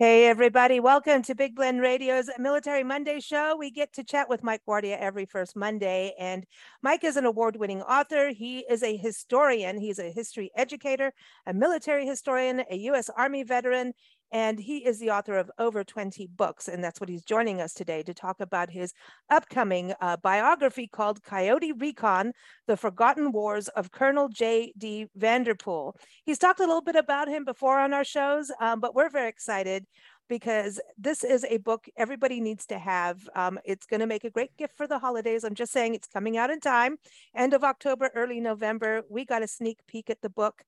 Hey, everybody. Welcome to Big Blend Radio's Military Monday show. We get to chat with Mike Guardia every first Monday. And Mike is an award winning author. He is a historian, he's a history educator, a military historian, a U.S. Army veteran, and he is the author of over 20 books. And that's what he's joining us today to talk about his upcoming uh, biography called Coyote Recon The Forgotten Wars of Colonel Jay D. Vanderpool. He's talked a little bit about him before on our shows, um, but we're very excited because this is a book everybody needs to have. Um, it's going to make a great gift for the holidays. I'm just saying it's coming out in time, end of October, early November. We got a sneak peek at the book.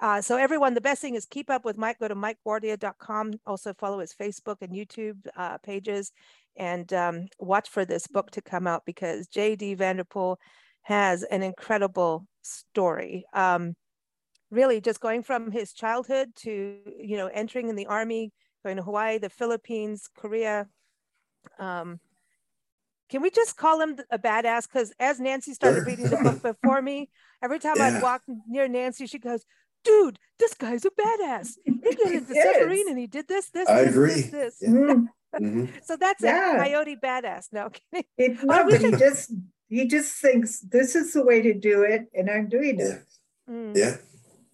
Uh, so everyone, the best thing is keep up with Mike. Go to mikeguardia.com. Also follow his Facebook and YouTube uh, pages and um, watch for this book to come out because Jay D. Vanderpool has an incredible story. Um, really just going from his childhood to, you know, entering in the army, going to Hawaii, the Philippines, Korea. Um, can we just call him a badass? Because as Nancy started reading the book before me, every time yeah. I'd walk near Nancy, she goes, dude, this guy's a badass. He did it the submarine and he did this, this, I this, agree. this, this. Mm-hmm. so that's yeah. a coyote badass. No, it, no, but he just he just thinks this is the way to do it, and I'm doing it. Yeah. Mm. yeah.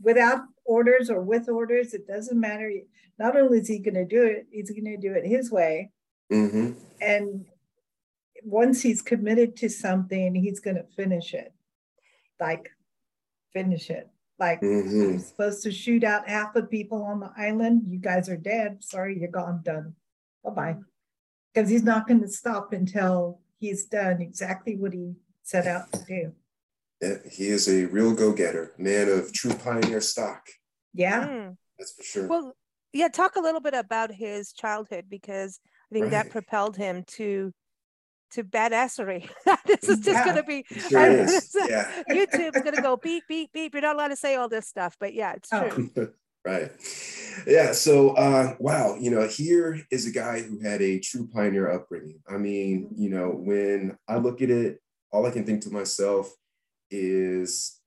Without orders or with orders, it doesn't matter. Not only is he going to do it, he's going to do it his way. Mm-hmm. And once he's committed to something, he's going to finish it. Like, finish it. Like mm-hmm. you're supposed to shoot out half the people on the island. You guys are dead. Sorry, you're gone. Done. Bye bye. Because he's not going to stop until he's done exactly what he set out to do. Yeah, he is a real go-getter, man of true pioneer stock. Yeah, mm. that's for sure. Well, yeah, talk a little bit about his childhood because I think right. that propelled him to to badassery. this is just yeah, going to be sure yeah. YouTube's going to go beep beep beep. You're not allowed to say all this stuff, but yeah, it's true. Oh. right. Yeah. So uh, wow, you know, here is a guy who had a true pioneer upbringing. I mean, you know, when I look at it, all I can think to myself is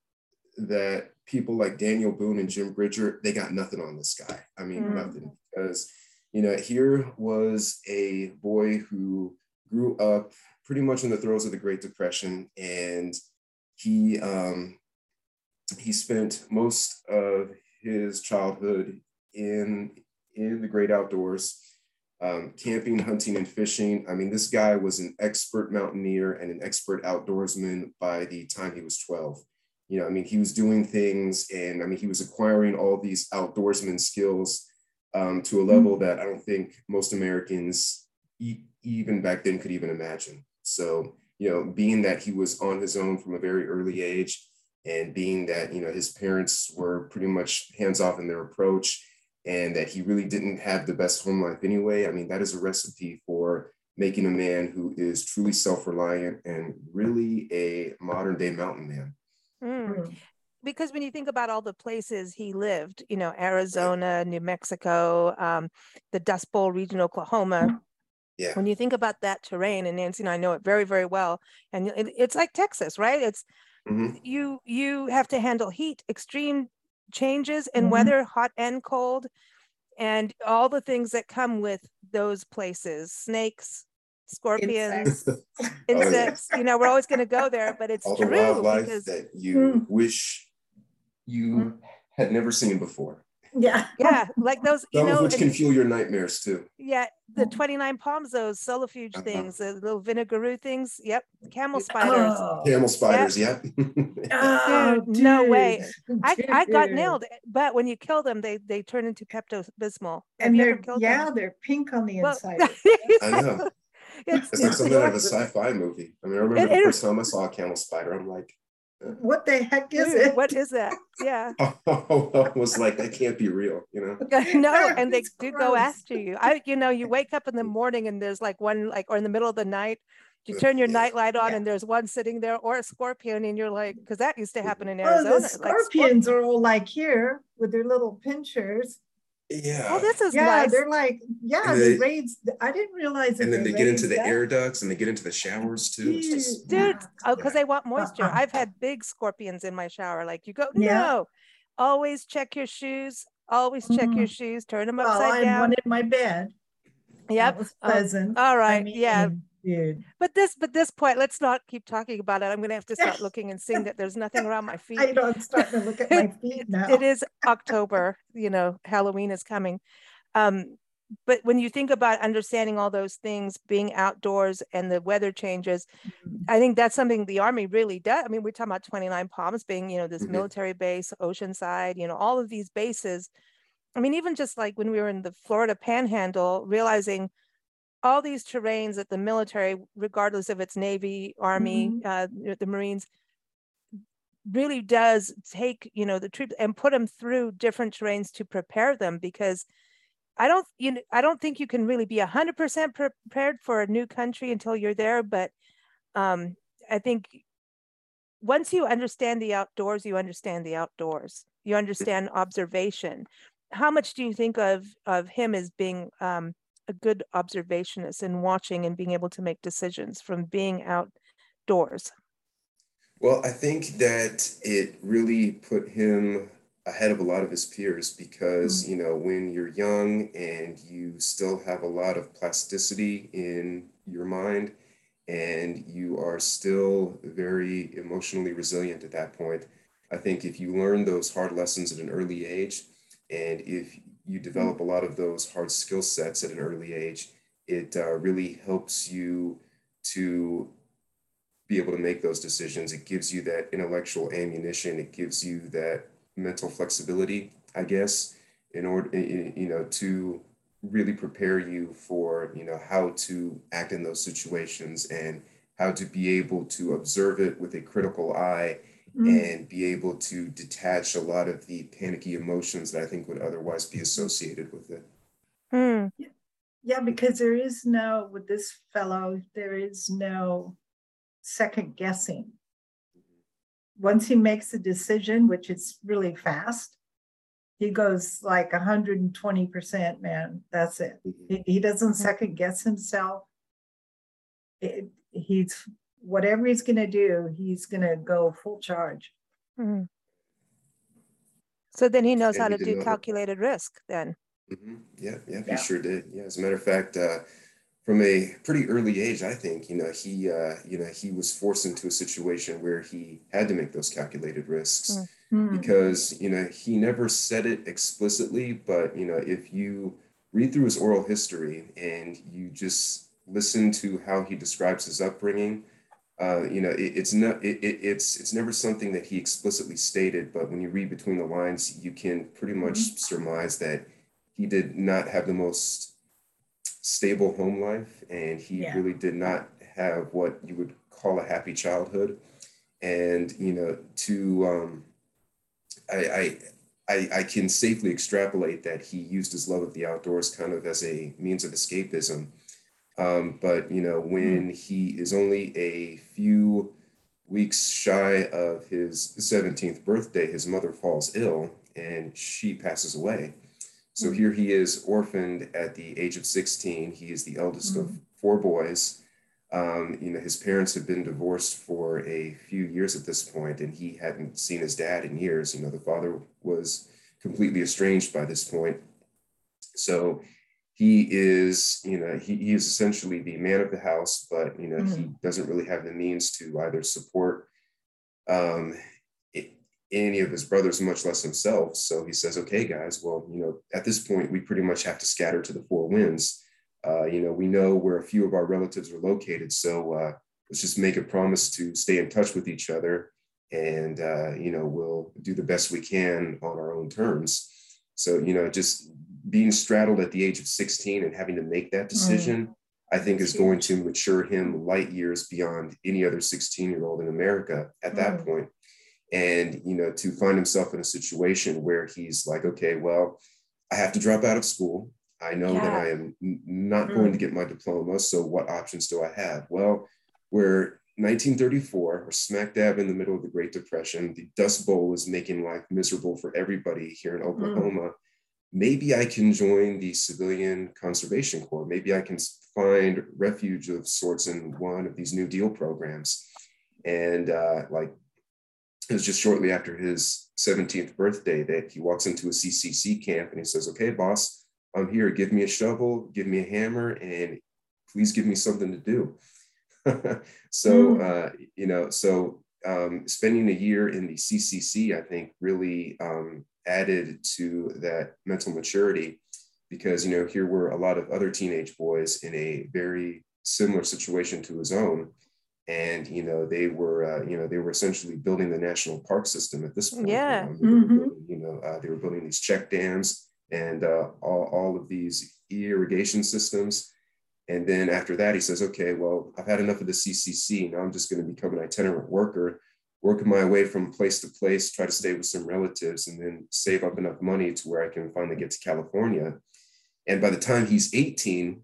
that people like Daniel Boone and Jim Bridger, they got nothing on this guy. I mean, mm. nothing because you know, here was a boy who grew up pretty much in the throes of the Great Depression, and he um, he spent most of his childhood in in the great outdoors, um, camping, hunting, and fishing. I mean, this guy was an expert mountaineer and an expert outdoorsman by the time he was 12. You know, I mean, he was doing things and I mean, he was acquiring all these outdoorsman skills um, to a level that I don't think most Americans even back then could even imagine. So, you know, being that he was on his own from a very early age and being that, you know, his parents were pretty much hands off in their approach and that he really didn't have the best home life anyway, I mean, that is a recipe for making a man who is truly self reliant and really a modern day mountain man. Mm because when you think about all the places he lived, you know, Arizona, New Mexico, um, the Dust Bowl region, Oklahoma, yeah. When you think about that terrain, and Nancy and I know it very, very well, and it, it's like Texas, right? It's mm-hmm. you you have to handle heat, extreme changes in mm-hmm. weather, hot and cold, and all the things that come with those places, snakes, scorpions, insects. insects. oh, yeah. You know, we're always going to go there, but it's all true the wildlife because, that you mm. wish you mm. had never seen before. Yeah. Yeah. Like those, you know, which can fuel your nightmares too. Yeah. The 29 palms, those solifuge uh-huh. things, the little vinegaroo things. Yep. Camel spiders. Oh. Camel spiders. Yep. oh, dude, no way. I, I got nailed. But when you kill them, they they turn into Pepto Bismol. And they're, yeah, them? they're pink on the inside. I know. It's, it's like something out of a sci-fi movie. I mean, I remember it, the first time I saw a camel spider, I'm like, what the heck is Dude, it? What is that? Yeah. oh, I was like, that can't be real, you know? no, and they it's do gross. go after you. I, you know, you wake up in the morning and there's like one, like, or in the middle of the night, you turn your night light on yeah. and there's one sitting there or a scorpion and you're like, because that used to happen in Arizona. Oh, the scorpions like, are all like here with their little pinchers. Yeah. Oh, this is yeah, nice. they're like, yeah, they, the raids. I didn't realize. And then they get into the up. air ducts and they get into the showers too. Just, Dude, oh, because they want moisture. Uh-uh. I've had big scorpions in my shower. Like you go, yeah. no. Always check your shoes. Always check mm-hmm. your shoes. Turn them upside well, I down. one in my bed. Yep. That was oh, pleasant. all right. I mean, yeah. Dude. But this, but this point, let's not keep talking about it. I'm going to have to start looking and seeing that there's nothing around my feet. I know. I'm starting to look at my feet now. it is October. You know, Halloween is coming. Um, but when you think about understanding all those things, being outdoors and the weather changes, mm-hmm. I think that's something the Army really does. I mean, we're talking about 29 Palms being, you know, this mm-hmm. military base, Oceanside, you know, all of these bases. I mean, even just like when we were in the Florida Panhandle, realizing all these terrains that the military, regardless of its Navy, Army, mm-hmm. uh, the Marines, really does take, you know, the troops and put them through different terrains to prepare them because I don't you know I don't think you can really be 100% prepared for a new country until you're there but um, I think once you understand the outdoors you understand the outdoors you understand observation how much do you think of of him as being um, a good observationist and watching and being able to make decisions from being outdoors well I think that it really put him ahead of a lot of his peers because mm-hmm. you know when you're young and you still have a lot of plasticity in your mind and you are still very emotionally resilient at that point i think if you learn those hard lessons at an early age and if you develop a lot of those hard skill sets at an early age it uh, really helps you to be able to make those decisions. It gives you that intellectual ammunition. It gives you that mental flexibility, I guess, in order, you know, to really prepare you for, you know, how to act in those situations and how to be able to observe it with a critical eye mm. and be able to detach a lot of the panicky emotions that I think would otherwise be associated with it. Mm. Yeah, because there is no, with this fellow, there is no second guessing once he makes a decision, which is really fast, he goes like 120%, man. That's it. Mm-hmm. He, he doesn't mm-hmm. second guess himself. It, he's whatever he's going to do, he's going to go full charge. Mm-hmm. So then he knows and how to do calculated risk then. Mm-hmm. Yeah, yeah, he sure did. Yeah, as a matter of fact, uh, from a pretty early age, I think, you know, he, uh, you know, he was forced into a situation where he had to make those calculated risks mm-hmm. because, you know, he never said it explicitly, but, you know, if you read through his oral history and you just listen to how he describes his upbringing, uh, you know, it, it's not, it, it, it's, it's never something that he explicitly stated, but when you read between the lines, you can pretty much mm-hmm. surmise that he did not have the most stable home life, and he yeah. really did not have what you would call a happy childhood. And you know, to um, I, I I can safely extrapolate that he used his love of the outdoors kind of as a means of escapism. Um, but you know, when mm. he is only a few weeks shy of his 17th birthday, his mother falls ill and she passes away. So mm-hmm. here he is orphaned at the age of 16. He is the eldest mm-hmm. of four boys. Um, you know, his parents had been divorced for a few years at this point, and he hadn't seen his dad in years. You know, the father was completely estranged by this point. So he is, you know, he, he is essentially the man of the house, but, you know, mm-hmm. he doesn't really have the means to either support um, any of his brothers, much less himself. So he says, okay, guys, well, you know, at this point, we pretty much have to scatter to the four winds. Uh, you know, we know where a few of our relatives are located. So uh, let's just make a promise to stay in touch with each other. And, uh, you know, we'll do the best we can on our own terms. So, you know, just being straddled at the age of 16 and having to make that decision, mm. I think is going to mature him light years beyond any other 16 year old in America at that mm. point and you know to find himself in a situation where he's like okay well i have to drop out of school i know yeah. that i am not mm. going to get my diploma so what options do i have well we're 1934 we're smack dab in the middle of the great depression the dust bowl is making life miserable for everybody here in mm. oklahoma mm. Maybe I can join the Civilian Conservation Corps. Maybe I can find refuge of sorts in one of these New Deal programs. And uh, like, it was just shortly after his 17th birthday that he walks into a CCC camp and he says, Okay, boss, I'm here. Give me a shovel, give me a hammer, and please give me something to do. so, mm. uh, you know, so um, spending a year in the CCC, I think, really um, added to that mental maturity because, you know, here were a lot of other teenage boys in a very similar situation to his own. And, you know, they were, uh, you know, they were essentially building the national park system at this point. Yeah. You know, mm-hmm. building, you know uh, they were building these check dams and uh, all, all of these irrigation systems. And then after that, he says, okay, well, I've had enough of the CCC. Now I'm just going to become an itinerant worker, working my way from place to place, try to stay with some relatives, and then save up enough money to where I can finally get to California. And by the time he's 18,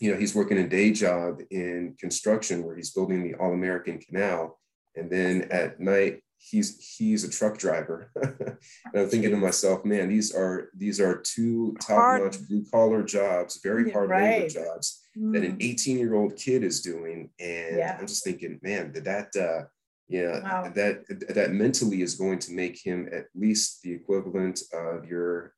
you know, he's working a day job in construction where he's building the All American Canal. And then at night, he's he's a truck driver and i'm thinking to myself man these are these are two top-notch blue collar jobs very hard right. labor jobs mm. that an 18 year old kid is doing and yeah. i'm just thinking man that that uh yeah wow. that that mentally is going to make him at least the equivalent of your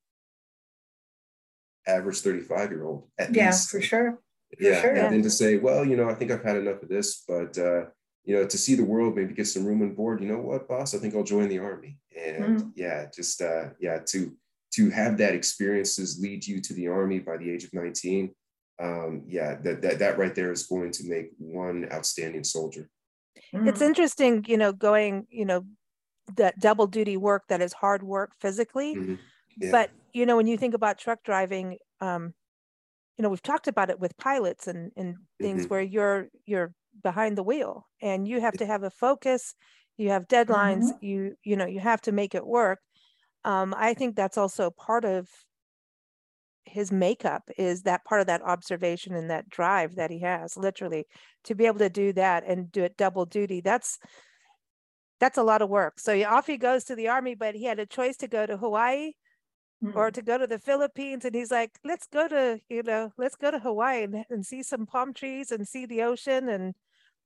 average 35 year old yeah least. for sure for yeah sure. and then to say well you know i think i've had enough of this but uh you know, to see the world, maybe get some room and board, you know what, boss, I think I'll join the army. And mm. yeah, just uh, yeah, to to have that experiences lead you to the army by the age of 19. Um, yeah, that, that that right there is going to make one outstanding soldier. It's mm. interesting, you know, going, you know, that double duty work that is hard work physically. Mm-hmm. Yeah. But you know, when you think about truck driving, um, you know, we've talked about it with pilots and and things mm-hmm. where you're you're behind the wheel and you have to have a focus you have deadlines mm-hmm. you you know you have to make it work um, i think that's also part of his makeup is that part of that observation and that drive that he has literally to be able to do that and do it double duty that's that's a lot of work so off he goes to the army but he had a choice to go to hawaii mm-hmm. or to go to the philippines and he's like let's go to you know let's go to hawaii and, and see some palm trees and see the ocean and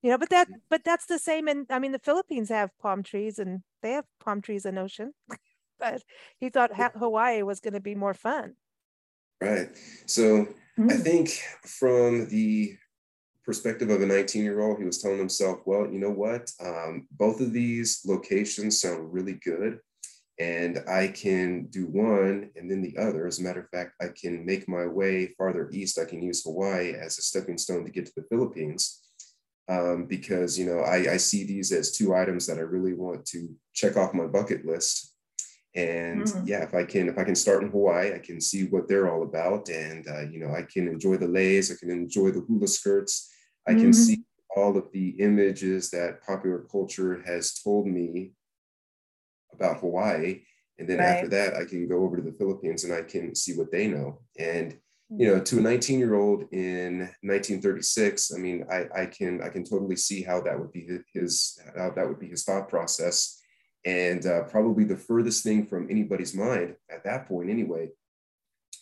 you know but that but that's the same in i mean the philippines have palm trees and they have palm trees in ocean but he thought ha- hawaii was going to be more fun. Right. So mm-hmm. i think from the perspective of a 19 year old he was telling himself well you know what? Um, both of these locations sound really good and i can do one and then the other. As a matter of fact i can make my way farther east. I can use hawaii as a stepping stone to get to the philippines um, because you know I, I see these as two items that I really want to check off my bucket list. And mm. yeah, if I can if I can start in Hawaii, I can see what they're all about, and uh, you know I can enjoy the leis, I can enjoy the hula skirts, I can mm-hmm. see all of the images that popular culture has told me about Hawaii. And then right. after that, I can go over to the Philippines and I can see what they know. And you know to a 19 year old in 1936 i mean I, I can i can totally see how that would be his how that would be his thought process. And uh, probably the furthest thing from anybody's mind at that point anyway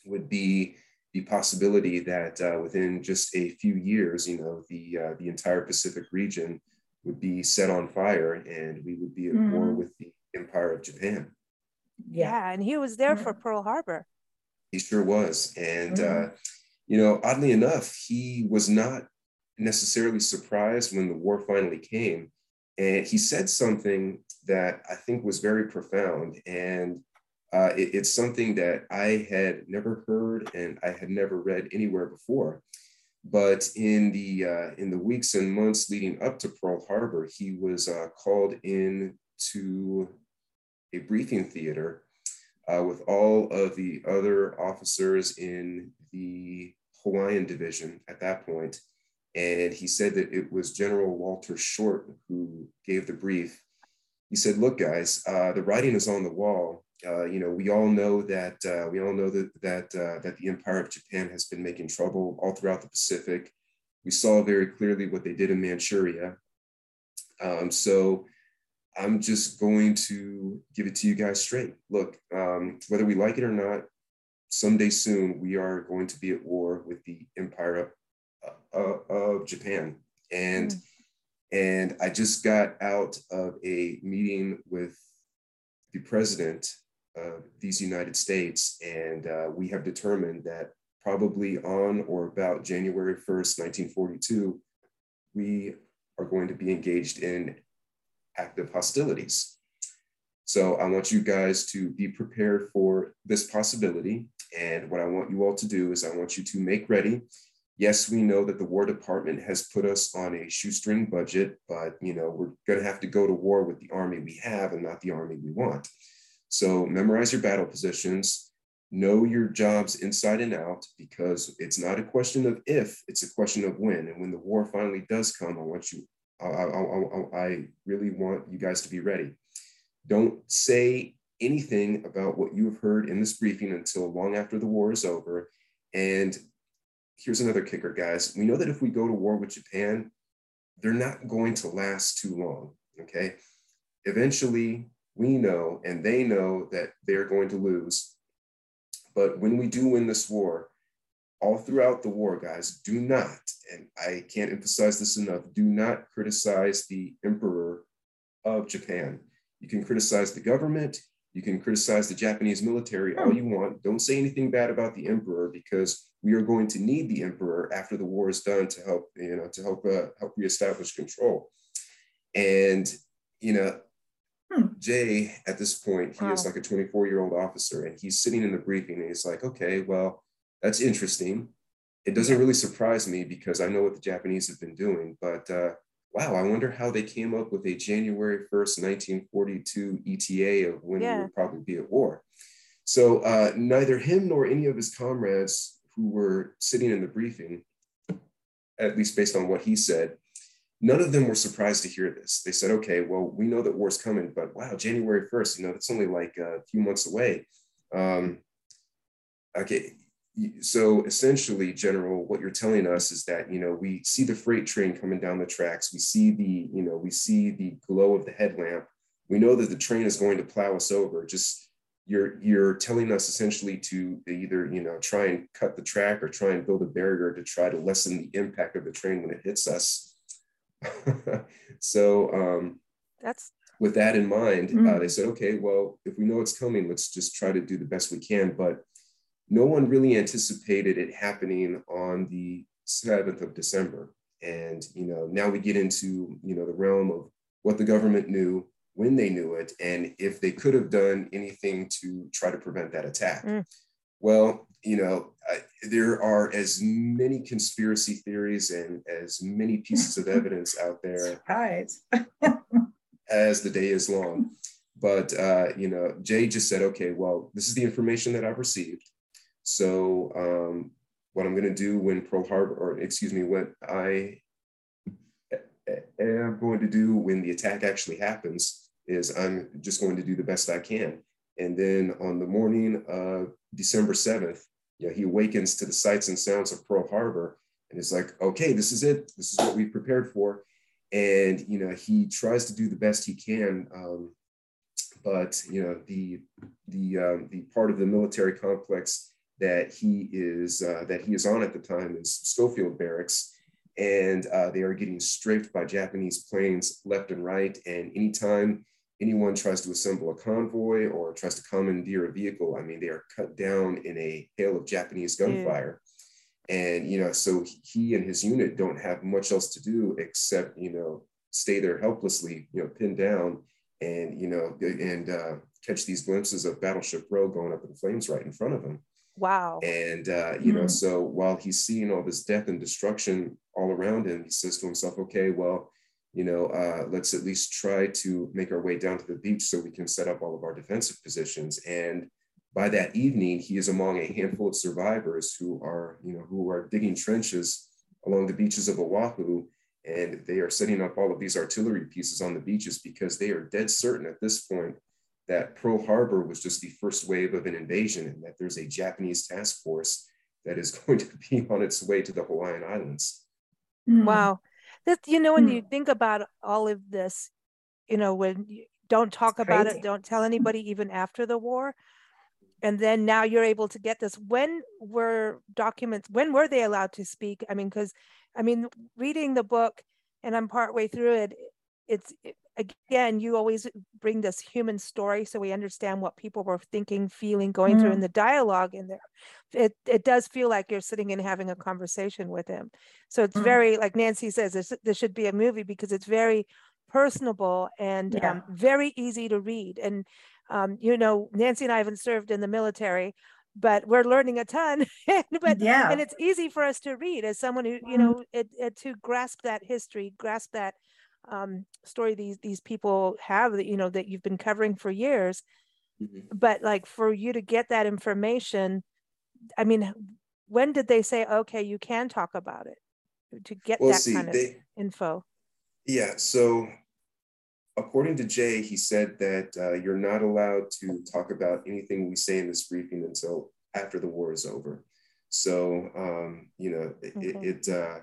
would be the possibility that uh, within just a few years you know the uh, the entire pacific region would be set on fire and we would be at mm-hmm. war with the empire of japan. Yeah. And he was there for pearl harbor he sure was. And, mm-hmm. uh, you know, oddly enough, he was not necessarily surprised when the war finally came. And he said something that I think was very profound. And uh, it, it's something that I had never heard and I had never read anywhere before. But in the uh, in the weeks and months leading up to Pearl Harbor, he was uh, called in to a briefing theater uh, with all of the other officers in the Hawaiian division at that point. And he said that it was General Walter Short who gave the brief. He said, "Look, guys, uh, the writing is on the wall. Uh, you know, we all know that uh, we all know that that uh, that the Empire of Japan has been making trouble all throughout the Pacific. We saw very clearly what they did in Manchuria. Um, so I'm just going to give it to you guys straight. Look, um, whether we like it or not, someday soon we are going to be at war with the empire of, uh, of Japan. And mm. and I just got out of a meeting with the president of these United States, and uh, we have determined that probably on or about January 1st, 1942, we are going to be engaged in active hostilities. So I want you guys to be prepared for this possibility. And what I want you all to do is I want you to make ready. Yes, we know that the War Department has put us on a shoestring budget, but you know we're going to have to go to war with the army we have and not the army we want. So memorize your battle positions, know your jobs inside and out, because it's not a question of if, it's a question of when. And when the war finally does come, I want you, I, I, I really want you guys to be ready. Don't say anything about what you have heard in this briefing until long after the war is over. And here's another kicker, guys. We know that if we go to war with Japan, they're not going to last too long. Okay. Eventually, we know and they know that they're going to lose. But when we do win this war, all throughout the war, guys, do not, and I can't emphasize this enough, do not criticize the emperor of Japan. You can criticize the government, you can criticize the Japanese military all you want. Don't say anything bad about the emperor because we are going to need the emperor after the war is done to help, you know, to help uh, help reestablish control. And you know, Hmm. Jay, at this point, he wow. is like a 24 year old officer and he's sitting in the briefing and he's like, okay, well, that's interesting. It doesn't really surprise me because I know what the Japanese have been doing, but uh, wow, I wonder how they came up with a January 1st, 1942 ETA of when yeah. we would probably be at war. So uh, neither him nor any of his comrades who were sitting in the briefing, at least based on what he said, None of them were surprised to hear this. They said, okay, well, we know that war's coming, but wow, January 1st, you know, that's only like a few months away. Um, okay, so essentially, General, what you're telling us is that, you know, we see the freight train coming down the tracks. We see the, you know, we see the glow of the headlamp. We know that the train is going to plow us over. Just you're you're telling us essentially to either you know try and cut the track or try and build a barrier to try to lessen the impact of the train when it hits us so um, that's with that in mind, mm-hmm. uh, they said, okay, well, if we know it's coming, let's just try to do the best we can. But no one really anticipated it happening on the 7th of December. And, you know, now we get into, you know, the realm of what the government knew, when they knew it, and if they could have done anything to try to prevent that attack. Mm. Well, you know, I, there are as many conspiracy theories and as many pieces of evidence out there as the day is long. But, uh, you know, Jay just said, okay, well, this is the information that I've received. So, um, what I'm going to do when Pearl Harbor, or excuse me, what I am going to do when the attack actually happens is I'm just going to do the best I can. And then on the morning of December 7th, you know, he awakens to the sights and sounds of Pearl Harbor and is like, okay, this is it. This is what we prepared for. And, you know, he tries to do the best he can. Um, but, you know, the, the, um, the part of the military complex that he is, uh, that he is on at the time is Schofield Barracks. And uh, they are getting strafed by Japanese planes left and right. And anytime anyone tries to assemble a convoy or tries to commandeer a vehicle, I mean, they are cut down in a hail of Japanese gunfire. Yeah. And, you know, so he and his unit don't have much else to do except, you know, stay there helplessly, you know, pinned down and, you know, and uh, catch these glimpses of Battleship Row going up in flames right in front of him. Wow. And, uh, you mm know, hmm. so while he's seeing all this death and destruction all around him, he says to himself, okay, well, you know, uh, let's at least try to make our way down to the beach so we can set up all of our defensive positions. And by that evening, he is among a handful of survivors who are, you know, who are digging trenches along the beaches of Oahu. And they are setting up all of these artillery pieces on the beaches because they are dead certain at this point that Pearl Harbor was just the first wave of an invasion and that there's a Japanese task force that is going to be on its way to the Hawaiian Islands. Wow. That you know when hmm. you think about all of this you know when you don't talk about it don't tell anybody even after the war. And then now you're able to get this. When were documents when were they allowed to speak? I mean because i mean reading the book and i'm partway through it it's it, again you always bring this human story so we understand what people were thinking feeling going mm. through in mm. the dialogue in there it, it does feel like you're sitting and having a conversation with him so it's mm. very like nancy says this, this should be a movie because it's very personable and yeah. um, very easy to read and um, you know, Nancy and I haven't served in the military, but we're learning a ton. but yeah, and it's easy for us to read as someone who, you mm-hmm. know, it, it, to grasp that history, grasp that um, story these these people have that you know that you've been covering for years. Mm-hmm. But like for you to get that information, I mean, when did they say, okay, you can talk about it to get well, that see, kind of they, info? Yeah. So according to Jay, he said that uh, you're not allowed to talk about anything we say in this briefing until after the war is over. So, um, you know, it, it, uh,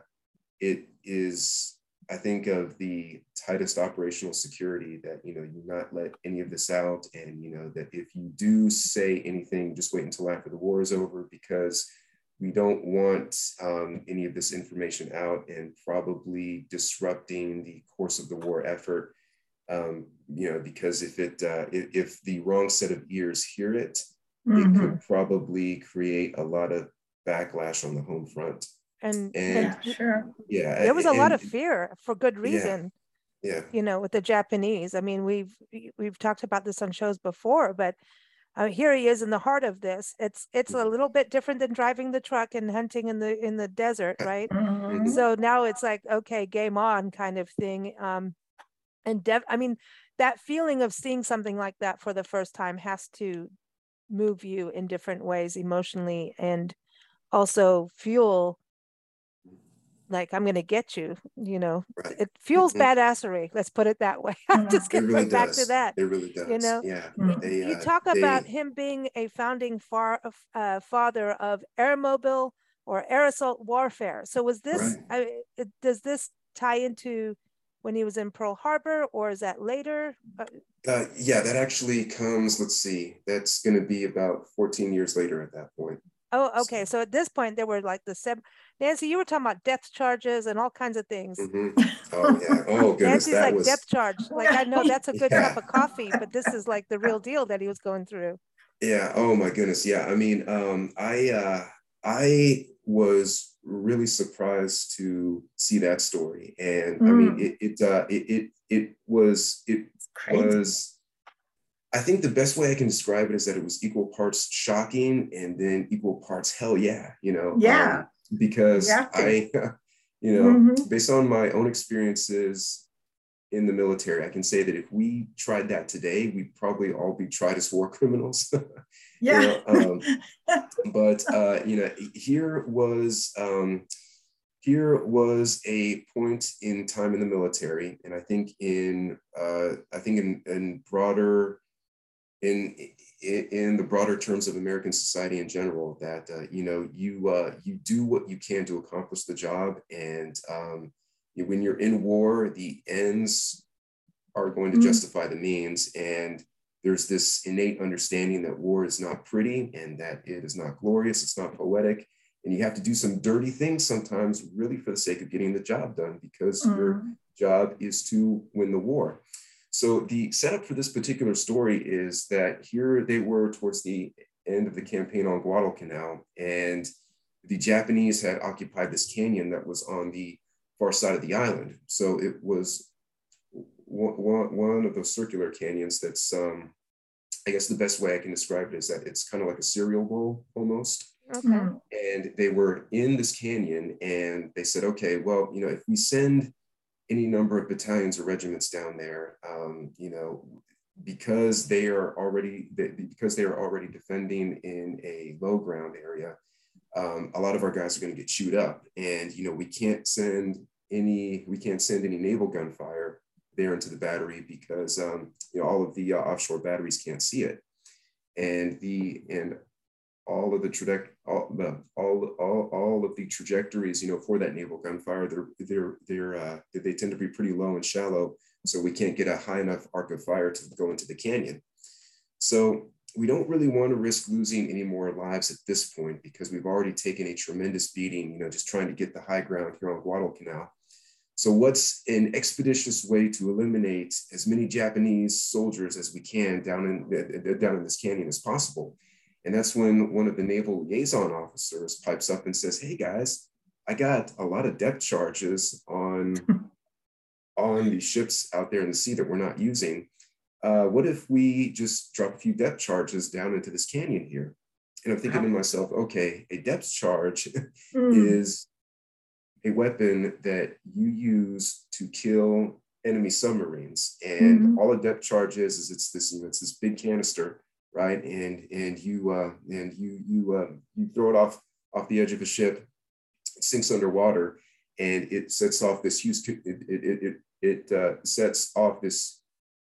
it is, I think, of the tightest operational security that, you know, you not let any of this out. And, you know, that if you do say anything, just wait until after the war is over because we don't want um, any of this information out and probably disrupting the course of the war effort um, you know, because if it uh, if, if, the wrong set of ears hear it, mm-hmm. it could probably create a lot of backlash on the home front. And, and yeah, sure, yeah, there was a and, lot of fear for good reason. Yeah. yeah, you know, with the Japanese. I mean, we've we've talked about this on shows before, but uh, here he is in the heart of this. It's it's a mm-hmm. little bit different than driving the truck and hunting in the in the desert, right? Mm-hmm. So now it's like okay, game on kind of thing. Um, and dev i mean that feeling of seeing something like that for the first time has to move you in different ways emotionally and also fuel like i'm going to get you you know right. it fuels mm-hmm. badassery let's put it that way i'm mm-hmm. just going to really back to that it really does you know yeah mm-hmm. they, uh, you talk they, about him being a founding far, uh, father of airmobile or air assault warfare so was this right. I, does this tie into when he was in Pearl Harbor, or is that later? Uh, uh yeah, that actually comes. Let's see, that's going to be about 14 years later at that point. Oh, okay. So, so at this point, there were like the seven. Nancy, you were talking about depth charges and all kinds of things. Mm-hmm. Oh yeah. Oh goodness. Nancy's that like was... depth charge. Like I know that's a good yeah. cup of coffee, but this is like the real deal that he was going through. Yeah. Oh my goodness. Yeah. I mean, um, I uh, I was really surprised to see that story. And mm. I mean, mm. it it, uh, it it it was it was. I think the best way I can describe it is that it was equal parts shocking and then equal parts hell yeah, you know. Yeah. Um, because I, you know, mm-hmm. based on my own experiences in the military, I can say that if we tried that today, we'd probably all be tried as war criminals. yeah. You know, um, but uh, you know, here was um, here was a point in time in the military, and I think in uh, I think in, in broader in, in, in the broader terms of American society in general, that uh, you know you uh, you do what you can to accomplish the job, and um, when you're in war, the ends are going to mm-hmm. justify the means. And there's this innate understanding that war is not pretty and that it is not glorious, it's not poetic. And you have to do some dirty things sometimes, really for the sake of getting the job done, because mm-hmm. your job is to win the war. So the setup for this particular story is that here they were towards the end of the campaign on Guadalcanal, and the Japanese had occupied this canyon that was on the far side of the island. So it was one, one of those circular canyons that's, um, I guess the best way I can describe it is that it's kind of like a cereal bowl almost. Okay. Hmm. And they were in this canyon and they said, okay, well, you know, if we send any number of battalions or regiments down there, um, you know, because they are already because they are already defending in a low ground area, um, a lot of our guys are going to get chewed up, and you know we can't send any we can't send any naval gunfire there into the battery because um, you know all of the uh, offshore batteries can't see it, and the and all of the traje- all, all, all, all of the trajectories, you know, for that naval gunfire, they're, they're, they're, uh, they tend to be pretty low and shallow. So we can't get a high enough arc of fire to go into the canyon. So we don't really want to risk losing any more lives at this point because we've already taken a tremendous beating, you know, just trying to get the high ground here on Guadalcanal. So, what's an expeditious way to eliminate as many Japanese soldiers as we can down in down in this canyon as possible? And that's when one of the naval liaison officers pipes up and says, "Hey guys, I got a lot of depth charges on on the ships out there in the sea that we're not using. Uh, what if we just drop a few depth charges down into this canyon here?" And I'm thinking wow. to myself, okay, a depth charge mm. is a weapon that you use to kill enemy submarines. And mm-hmm. all a depth charge is is it's this you know it's this big canister, right? And and you uh, and you you uh, you throw it off off the edge of a ship, it sinks underwater, and it sets off this huge it it it, it uh, sets off this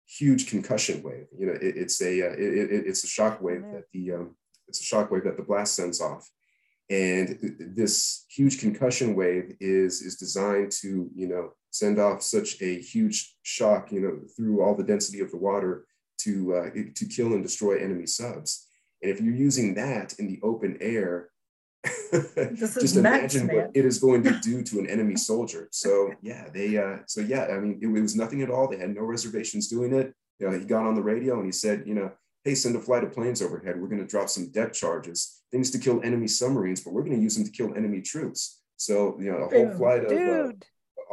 huge concussion wave. You know, it, it's a uh, it, it, it's a shock wave that the um, it's a shock wave that the blast sends off and this huge concussion wave is is designed to you know send off such a huge shock you know through all the density of the water to uh, to kill and destroy enemy subs. And if you're using that in the open air just imagine what it is going to do to an enemy soldier. So yeah they uh so yeah i mean it, it was nothing at all. They had no reservations doing it. You know he got on the radio and he said you know hey, send a flight of planes overhead. We're going to drop some depth charges, things to kill enemy submarines, but we're going to use them to kill enemy troops. So, you know, a whole flight of uh,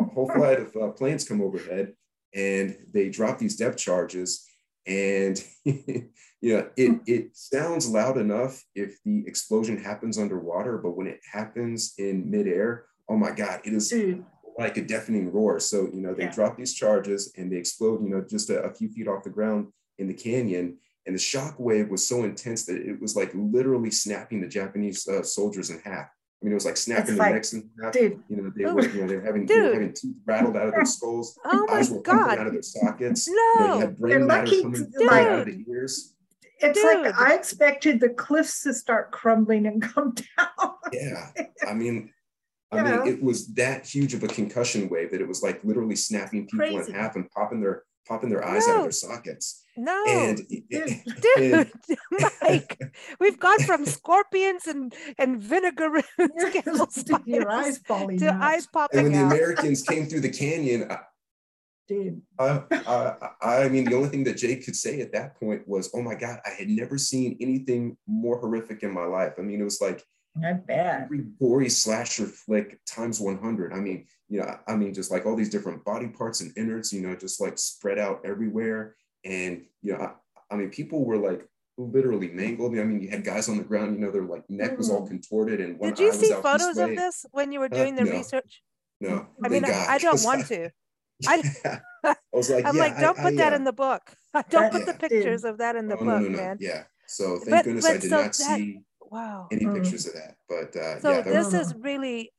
a whole flight of uh, planes come overhead, and they drop these depth charges, and you know, it it sounds loud enough if the explosion happens underwater, but when it happens in midair, oh my God, it is. Dude. Like a deafening roar. So, you know, they yeah. drop these charges and they explode, you know, just a, a few feet off the ground in the canyon and the shock wave was so intense that it was like literally snapping the Japanese uh, soldiers in half. I mean, it was like snapping their necks in half. Dude. You know, they were, you know, they were having, they were having teeth rattled out of their skulls. Oh eyes were God. out of their sockets. No. You know, had brain matter coming right out of the ears. It's Dude. like I expected the cliffs to start crumbling and come down. yeah. I mean, I mean, it was that huge of a concussion wave that it was like literally snapping people Crazy. in half and popping their popping their eyes no. out of their sockets. No, and, dude, and, Mike, we've gone from scorpions and and vinegar your eyes falling to out. eyes popping. And when out. the Americans came through the canyon, dude, I, I, I mean, the only thing that Jake could say at that point was, "Oh my God, I had never seen anything more horrific in my life." I mean, it was like not bad. Every gory slasher flick times 100. I mean, you know, I mean, just like all these different body parts and innards, you know, just like spread out everywhere. And, you know, I, I mean, people were like literally mangled. I mean, you had guys on the ground, you know, their like neck was all mm. contorted. And did you see photos of this when you were uh, doing uh, the no, research? No, I mean, I, I, don't want to. I, I was like, I'm yeah, like, don't put that in the book. Don't put the pictures of that in the oh, book, no, no, man. Yeah. So thank but, goodness but I did so not that, see wow. Any mm. pictures of that? But uh so yeah, this is really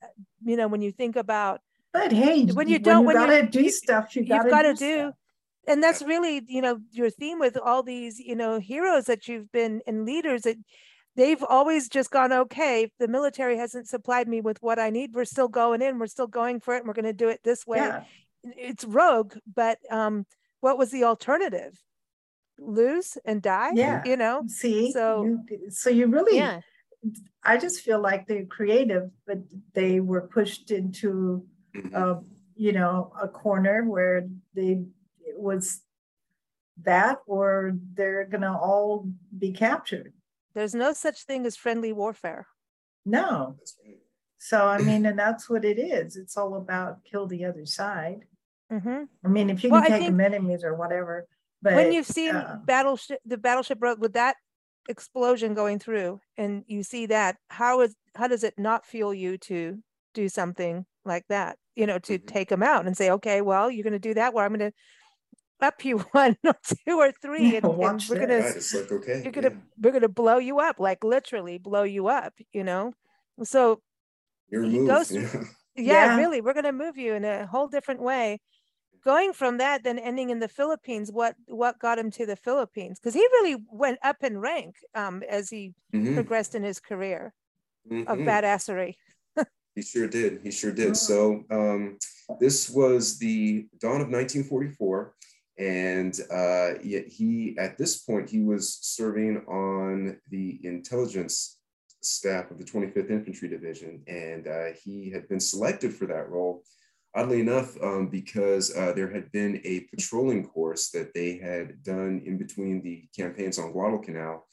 you know when you think about but hey when you don't when you gotta do stuff you gotta you've got to do, do and that's really you know your theme with all these you know heroes that you've been and leaders that they've always just gone okay the military hasn't supplied me with what i need. We're still going in. We're still going for it. And we're going to do it this way. Yeah. it's rogue but um what was the alternative lose and die yeah. you know? See? So you, so you really yeah. I just feel like they're creative but they were pushed into mm-hmm. uh, you know a corner where they it was that or they're gonna all be captured. There's no such thing as friendly warfare. No. So i mean and that's what it is. It's all about kill the other side. Mm-hmm. i mean if you can well, take think- them enemies or whatever but when you've seen uh, battleship, the battleship road with that explosion going through, and you see that, how is how does it not fuel you to do something like that? You know, to mm-hmm. take them out and say, okay, well, you're going to do that. Where I'm going to up you one or two or three, and, and we're gonna, right, like, okay, you're gonna, yeah. we're gonna blow you up, like literally blow you up. You know, so you're moved. yeah. yeah, really, we're gonna move you in a whole different way going from that then ending in the philippines what what got him to the philippines because he really went up in rank um, as he mm-hmm. progressed in his career mm-hmm. of badassery he sure did he sure did so um, this was the dawn of 1944 And uh, yet he, at this point, he was serving on the intelligence staff of the 25th Infantry Division, and uh, he had been selected for that role. Oddly enough, um, because uh, there had been a patrolling course that they had done in between the campaigns on Guadalcanal,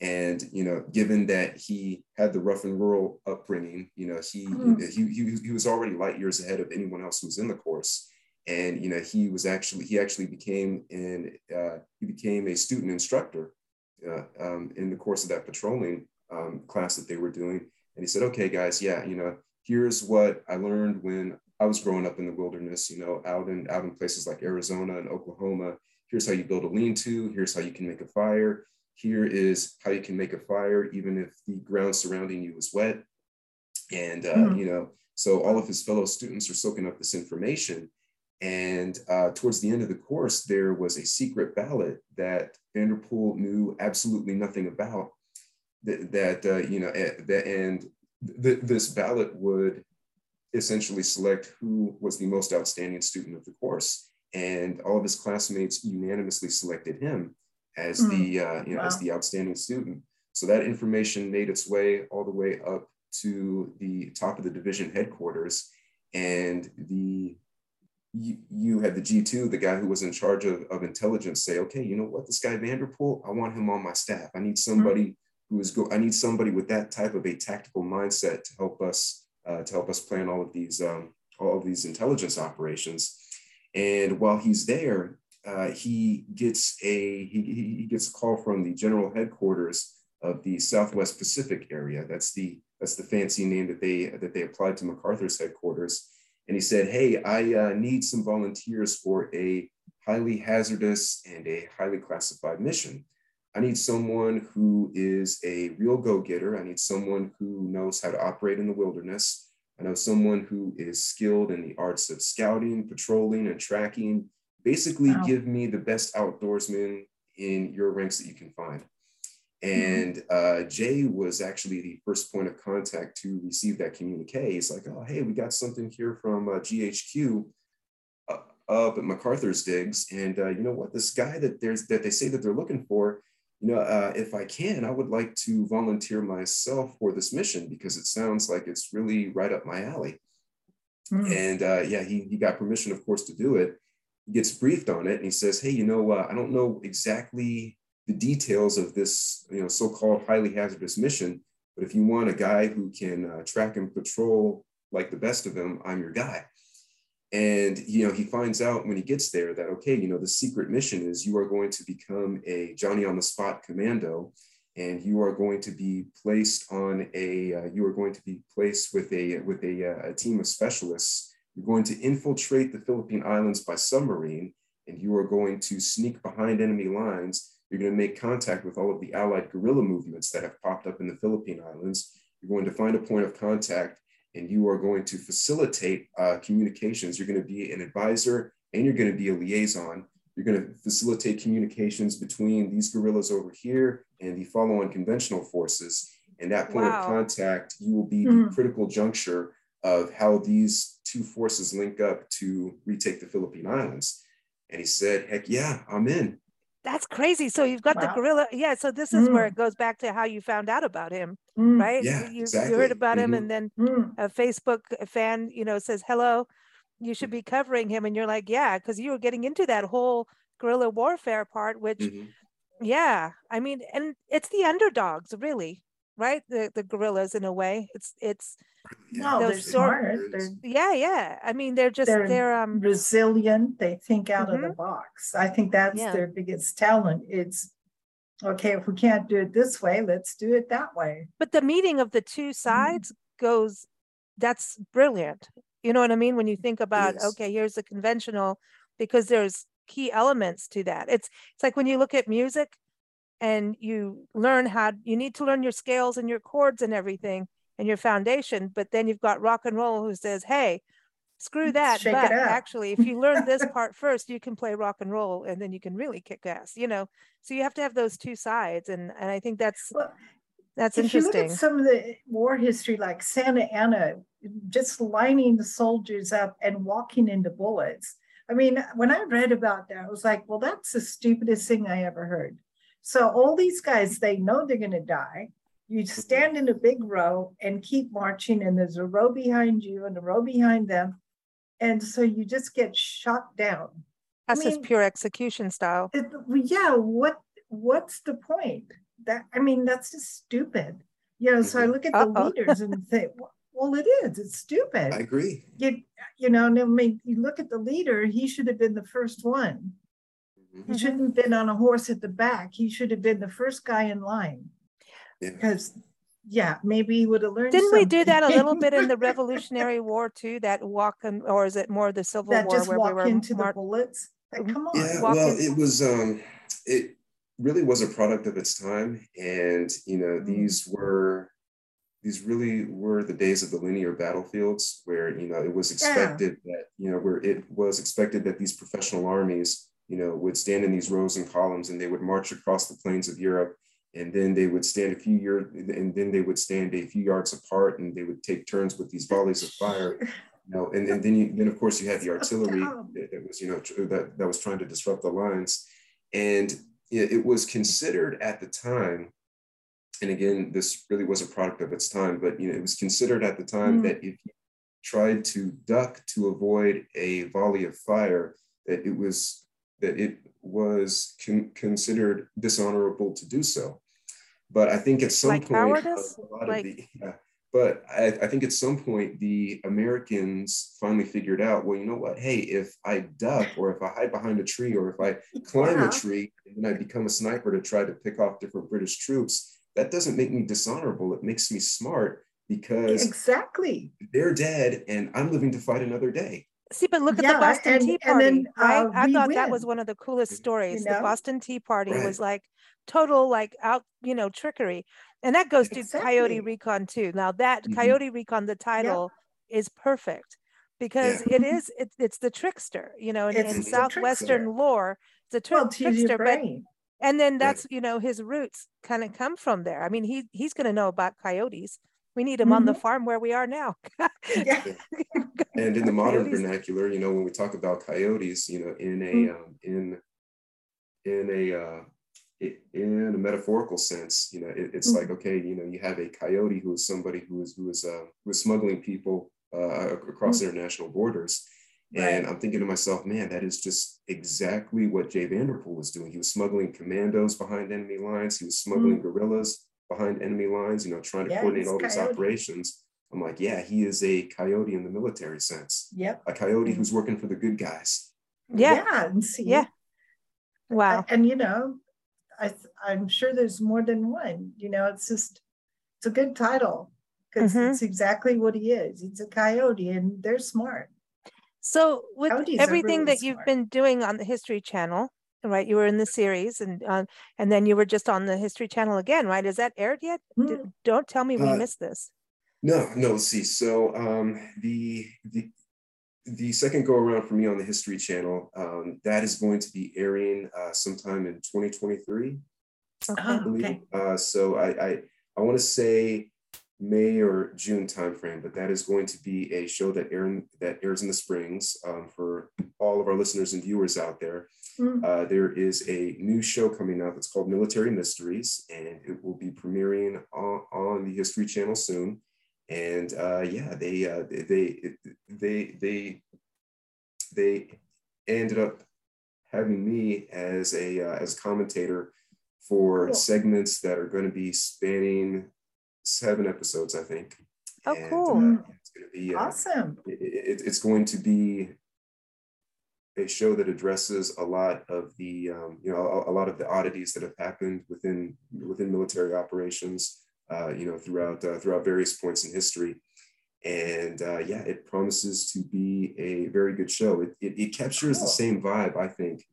and you know, given that he had the rough and rural upbringing, you know, he mm. he, he, he was already light years ahead of anyone else who was in the course. And you know he was actually he actually became in uh, he became a student instructor uh, um, in the course of that patrolling um, class that they were doing. And he said okay guys yeah you know here's what i learned when i was growing up in the wilderness you know out in out in places like arizona and oklahoma. Here's how you build a lean-to. Here's how you can make a fire. Here is how you can make a fire even if the ground surrounding you is wet. And uh, mm-hmm. you know so all of his fellow students are soaking up this information. And uh, towards the end of the course, there was a secret ballot that Vanderpool knew absolutely nothing about. That, that uh, you know, that, and th- this ballot would essentially select who was the most outstanding student of the course, and all of his classmates unanimously selected him as mm. the uh, you know wow. as the outstanding student. So that information made its way all the way up to the top of the division headquarters, and the you, you had the G2, the guy who was in charge of, of intelligence, say, okay, you know what, this guy Vanderpool, I want him on my staff. I need somebody mm-hmm. who is go. I need somebody with that type of a tactical mindset to help us uh, to help us plan all of these um, all of these intelligence operations. And while he's there, uh, he gets a he, he gets a call from the general headquarters of the Southwest Pacific area. That's the that's the fancy name that they that they applied to MacArthur's headquarters and he said, Hey, I uh, need some volunteers for a highly hazardous and a highly classified mission. I need someone who is a real go getter. I need someone who knows how to operate in the wilderness. I know someone who is skilled in the arts of scouting, patrolling, and tracking. Basically, wow. give me the best outdoorsman in your ranks that you can find. Mm-hmm. And uh, Jay was actually the first point of contact to receive that communique. He's like, oh, hey, we got something here from uh, GHQ uh, up at MacArthur's digs. And uh, you know what? This guy that there's that they say that they're looking for, you know, uh, if I can, I would like to volunteer myself for this mission because it sounds like it's really right up my alley. Mm. And uh, yeah, he, he got permission, of course, to do it. He gets briefed on it and he says, hey, you know, I don't know exactly the details of this you know, so-called highly hazardous mission. But if you want a guy who can uh, track and patrol like the best of them, I'm your guy. And you know, he finds out when he gets there that okay, you know, the secret mission is you are going to become a Johnny on the spot commando, and you are going to be placed on a uh, you are going to be placed with a with a, uh, a team of specialists. You're going to infiltrate the Philippine Islands by submarine, and you are going to sneak behind enemy lines you're going to make contact with all of the allied guerrilla movements that have popped up in the Philippine Islands. You're going to find a point of contact and you are going to facilitate uh, communications. You're going to be an advisor and you're going to be a liaison. You're going to facilitate communications between these guerrillas over here and the follow on conventional forces. And that point wow. of contact, you will be mm. the hmm. critical juncture of how these two forces link up to retake the Philippine Islands. And he said, Heck yeah, I'm in. That's crazy. So you've got wow. the guerrilla. Yeah. So this is mm. where it goes back to how you found out about him, mm. right? Yeah, you, exactly. you heard about mm-hmm. him, and then mm. a Facebook fan, you know, says hello. You should be covering him, and you're like, yeah, because you were getting into that whole guerrilla warfare part, which, mm-hmm. yeah, I mean, and it's the underdogs, really, right? The the guerrillas in a way. It's it's no, they're smart. They're, yeah, yeah. I mean, they're just they're, they're um resilient. They think out mm-hmm. of the mm-hmm. box. I think that's yeah. their biggest talent. It's okay if we can't do it this way, let's do it that way. But the meeting of the two mm-hmm. sides mm-hmm. goes. That's brilliant. You know what I mean? When you think about yes. okay, here's the conventional, because there's key elements to that. It's it's like when you look at music and you learn how you need to learn your scales and your chords and everything and your foundation but then you've got rock and roll who says hey screw that Shake but actually if you learn this part first you can play rock and roll and then you can really kick ass you know? So you have to have those two sides and and i think that's well, that's if interesting you look at some of the war history like santa anna just lining the soldiers up and walking into bullets. I mean, when I read about that, I was like, well, that's the stupidest thing I ever heard. So all these guys, they know they're going to die. You mm-hmm. stand in a big row and keep marching, and there's a row behind you and a row behind them. And so you just get shot down. That's I mean, just pure execution style. It, yeah. What What's the point? That I mean, that's just stupid. You know. So I mm-hmm. look at the Uh-oh. leaders and think, well, it is. It's stupid. I agree. You, you know, I mean, you look at the leader, he should have been the first one. Mm-hmm. He shouldn't have been on a horse at the back. He should have been the first guy in line. Yeah. Because yeah, maybe he would have learned. Didn't something. we do that a little bit in the Revolutionary War too? That walk, in, or is it more the Civil that War just where walk we were into mar- the bullets? Like, mm-hmm. come on. Yeah, well, in. it was. um It really was a product of its time, and you know, mm-hmm. these were these really were the days of the linear battlefields where you know it was expected yeah. that you know where it was expected that these professional armies you know would stand in these rows and columns and they would march across the plains of europe and then they would stand a few years and then they would stand a few yards apart and they would take turns with these volleys of fire. You know and, and then you then of course you had the artillery that, that was you know that, that was trying to disrupt the lines. And it was considered at the time and again, this really was a product of its time, but you know, it was considered at the time mm. that if you tried to duck to avoid a volley of fire, that it was that it was con- considered dishonorable to do so. But I think at some like point, like... The, yeah, but I, I, think at some point the Americans finally figured out, well, you know what? Hey, if I duck or if I hide behind a tree or if I climb yeah. a uh-huh. tree and then I become a sniper to try to pick off different British troops, that doesn't make me dishonorable. It makes me smart because exactly they're dead and I'm living to fight another day. See, but look at the Boston and, Tea Party, then, uh, right? I thought win. that was one of the coolest stories. You know? The Boston Tea Party right. was like total, like out, you know, trickery, and that goes to exactly. Coyote Recon too. Now that mm-hmm. Coyote Recon, the title yeah. is perfect because yeah. it is it, it's the trickster, you know, in, in southwestern lore, it's a tri- well, trickster, but and then that's right. you know his roots kind of come from there i mean he he's going to know about coyotes we need him mm-hmm. on the mm-hmm. farm where we are now yeah. and in the modern coyotes. vernacular you know when we talk about coyotes you know in a mm-hmm. um, in in a uh, in a metaphorical sense you know it, it's mm-hmm. like okay you know you have a coyote who is somebody who is who is uh, who is smuggling people uh, across mm-hmm. international borders Right. And I'm thinking to myself, man, that is just exactly what Jay Vanderpool was doing. He was smuggling commandos behind enemy lines. He was smuggling mm. guerrillas behind enemy lines, you know, trying to yeah, coordinate all these operations. I'm like, yeah, he is a coyote in the military sense. Yep. A coyote who's working for the good guys. Yeah. Yeah. And see, yeah. Wow. And, you know, I, I'm sure there's more than one. You know, it's just, it's a good title because mm-hmm. it's exactly what he is. He's a coyote and they're smart. So with everything really that you've been doing on the History Channel, right? You were in the series, and uh, and then you were just on the History Channel again, right? Is that aired yet? Mm. don't tell me we uh, missed this. No, no. Let's see. So um, the the the second go around for me on the History Channel um, that is going to be airing uh, sometime in 2023. Okay. I okay. Uh, so I I, I want to say May or June timeframe, but that is going to be a show that air that airs in the springs um, for all of our listeners and viewers out there. Mm. Uh, there is a new show coming out that's called Military Mysteries, and it will be premiering on, on the History Channel soon. And uh, yeah, they, uh, they they they they ended up having me as a uh, as commentator for cool. segments that are going to be spanning seven episodes, I think. Oh, and, cool! Uh, it's going to be uh, awesome. It, it, it's going to be a show that addresses a lot of the um, you know a, a, lot of the oddities that have happened within within military operations uh, you know throughout uh, throughout various points in history and uh, yeah it promises to be a very good show it, it, it captures cool. the same vibe i think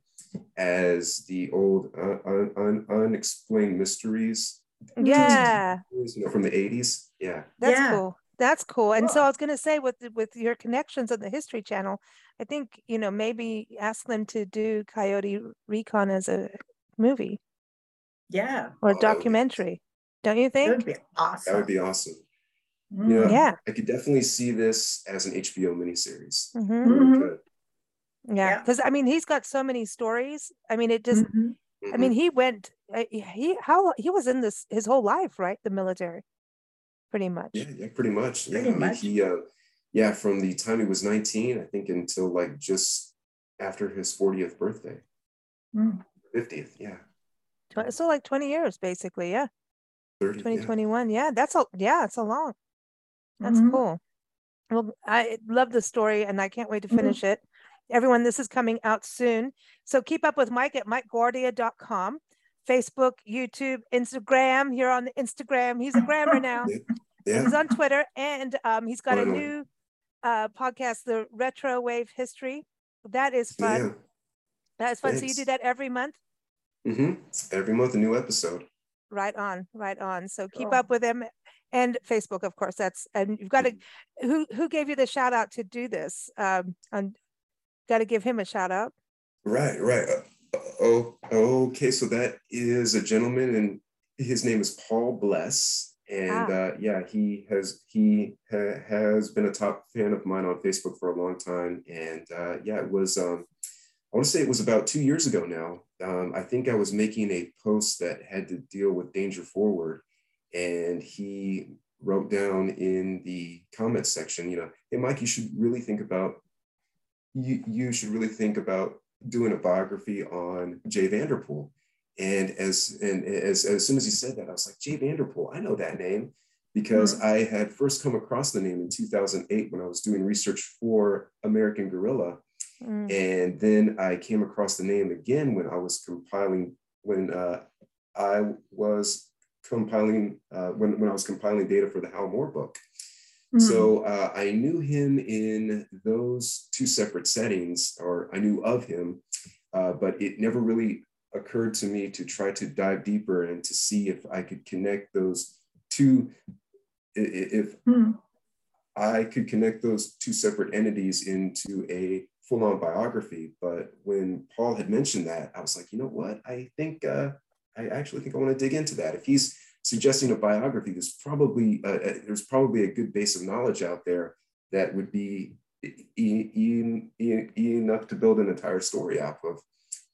as the old uh, un, un, unexplained mysteries yeah. You know from the 80s yeah. That's yeah. cool. That's cool. And so i was going to say with with your connections on the history channel i think you know maybe ask them to do coyote recon as a movie. Yeah. Or a oh, documentary. Don't you think that would be awesome. That would be awesome. Mm. yeah. I could definitely see this as an hbo miniseries. Mm-hmm. mm-hmm. Yeah, because yeah. I mean, he's got so many stories. I mean, it just. Mm-hmm. I mean, mm-hmm. he went. Uh, he how he was in this his whole life, right? The military, pretty much. Yeah, yeah, pretty much. Pretty yeah, much. I mean, he, uh, yeah, from the time he was nineteen, I think, until like just after his fortieth birthday, mm. fiftieth. Mm. Yeah. So like twenty years, basically. Yeah. 30, 2021. Yeah. yeah, that's a yeah, it's a long. That's mm-hmm. cool. Well, I love the story and I can't wait to mm-hmm. finish mm-hmm. it. Everyone, this is coming out soon. So keep up with Mike at mikeguardia.com, Facebook, YouTube, Instagram. Here on the Instagram. He's a grammar now. Yeah. He's on Twitter and um, he's got a new uh, podcast, The Retro Wave History. That is fun. Yeah. That is fun. Thanks. So you do that every month? Mm-hmm. Every month, a new episode. Right on, right on. So keep oh. up with him and Facebook, of course. That's and you've got to. Who who gave you the shout out to do this? Um, and got to give him a shout out. Right, right. Oh, okay. So that is a gentleman, and his name is Paul Bless, and ah. uh, yeah, he has he ha, has been a top fan of mine on Facebook for a long time, and uh, yeah, it was. Um, I want to say it was about two years ago now. Um, I think I was making a post that had to deal with danger forward, and he wrote down in the comments section, you know, hey Mike, you should really think about you you should really think about doing a biography on Jay Vanderpool. And as and as, as soon as he said that, I was like, Jay Vanderpool, I know that name because mm-hmm. I had first come across the name in 2008 when I was doing research for American Guerrilla. Mm. And then I came across the name again when I was compiling, when uh, I was compiling, uh, when, when I was compiling data for the Hal Moore book. Mm-hmm. So uh, I knew him in those two separate settings, or I knew of him, uh, but it never really occurred to me to try to dive deeper and to see if I could connect those two, if mm-hmm. I could connect those two separate entities into a full-on biography. But when Paul had mentioned that, I was like, you know what? I think uh, I actually think I want to dig into that. If he's suggesting a biography, there's probably uh, uh, there's probably a good base of knowledge out there that would be e- e- e- enough to build an entire story off of.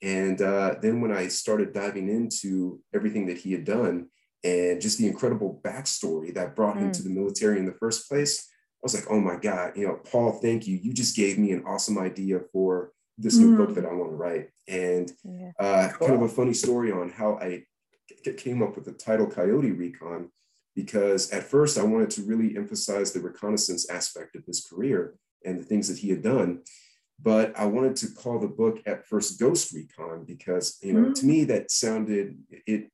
And uh, then when I started diving into everything that he had done and just the incredible backstory that brought mm. him to the military in the first place, I was like, oh my God, you know, Paul, thank you. You just gave me an awesome idea for this new mm. book that I want to write. And yeah. uh, cool. kind of a funny story on how I came up with the title Coyote Recon because at first I wanted to really emphasize the reconnaissance aspect of his career and the things that he had done. But I wanted to call the book at first Ghost Recon because, you know, mm-hmm. to me that sounded it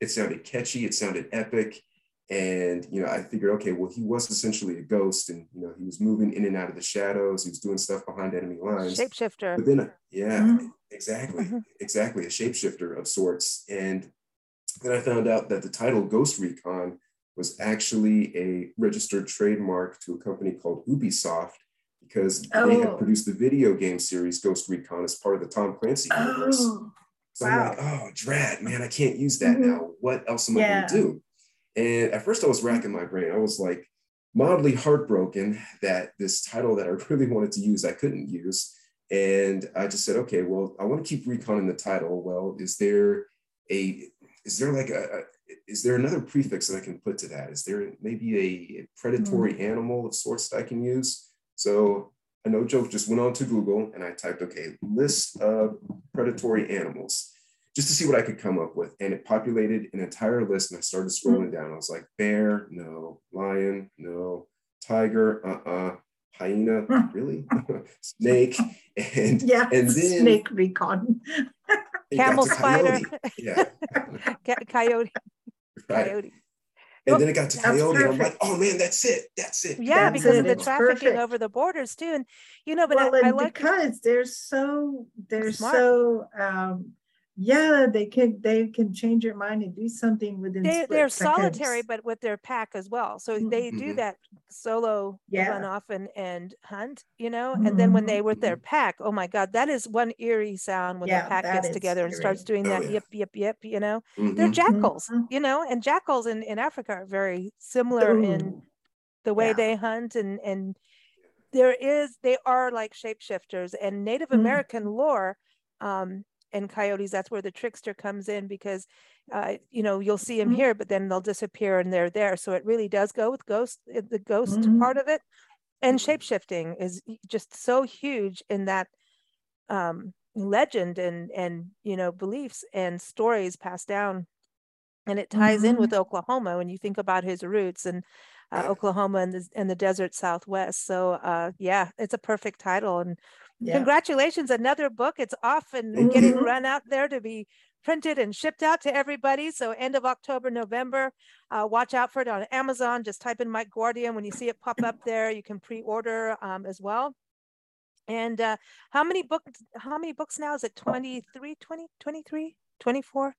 it sounded catchy, it sounded epic. And you know, I figured, okay, well, he was essentially a ghost, and you know, he was moving in and out of the shadows. He was doing stuff behind enemy lines. Shapeshifter. But then, yeah, mm-hmm. exactly, mm-hmm. exactly, a shapeshifter of sorts. And then I found out that the title Ghost Recon was actually a registered trademark to a company called Ubisoft because oh. they had oh. produced the video game series Ghost Recon as part of the Tom Clancy universe. Oh. So wow. I'm like, oh, drat, man, I can't use that mm-hmm. now. What else am yeah. I going to do? And at first I was racking my brain. I was like mildly heartbroken that this title that I really wanted to use, I couldn't use. And I just said, okay, well, I want to keep recon in the title. Well, is there a is there like a, a, is there another prefix that I can put to that? Is there maybe a predatory mm. animal of sorts that I can use? So I no joke, just went on to Google and I typed, okay, list of predatory animals just to see what I could come up with. And it populated an entire list and I started scrolling down. I was like, bear, no, lion, no, tiger, uh-uh, hyena, hmm. really? Snake. And yeah, and then snake recon. camel spider, yeah, coyote, right. coyote. And then it got to coyote. And I'm like, oh man, that's it. That's it. Yeah, that's because it. of the it's trafficking perfect. over the borders too. And you know, but well, I, I like because they're so they're Smart. so um yeah they can they can change your mind and do something within they, they're seconds. solitary but with their pack as well so mm-hmm. they do that solo yeah. run off and, and hunt you know mm-hmm. and then when they with their mm-hmm. pack oh my god that is one eerie sound when yeah, the pack gets together eerie. and starts doing that oh, yeah. yip yip yip you know mm-hmm. they're jackals mm-hmm. you know and jackals in, in africa are very similar Ooh. in the way they hunt and and there is they are like shapeshifters and native mm-hmm. american lore um and coyotes that's where the trickster comes in because uh, you know you'll see him mm-hmm. here but then they'll disappear and they're there so it really does go with ghost eh, the ghost mm-hmm. part of it and shapeshifting is just so huge in that um legend and and you know beliefs and stories passed down and it ties mm-hmm. in with Oklahoma when you think about his roots and uh, Oklahoma and the and the desert Southwest. So uh, yeah, it's a perfect title and yeah. congratulations, another book. It's off and mm-hmm. getting run out there to be printed and shipped out to everybody. So end of October, November. Uh, watch out for it on Amazon. Just type in Mike Guardia. When you see it pop up there, you can pre-order um, as well. And uh, how many books? How many books now? Is it 23, 20, 23, 24?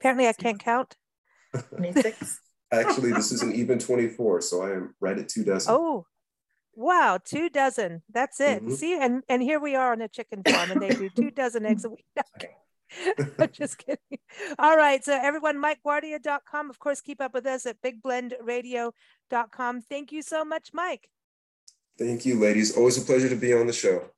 Apparently, I can't count. 26. Actually, this is an even 24, so I am right at two dozen. Oh, wow, two dozen. That's it. Mm-hmm. See, and and here we are on a chicken farm, and they do two dozen eggs a week. Just kidding. All right. So everyone, MikeGuardia.com. Of course, keep up with us at bigblendradio.com. Thank you so much, Mike. Thank you, ladies. Always a pleasure to be on the show.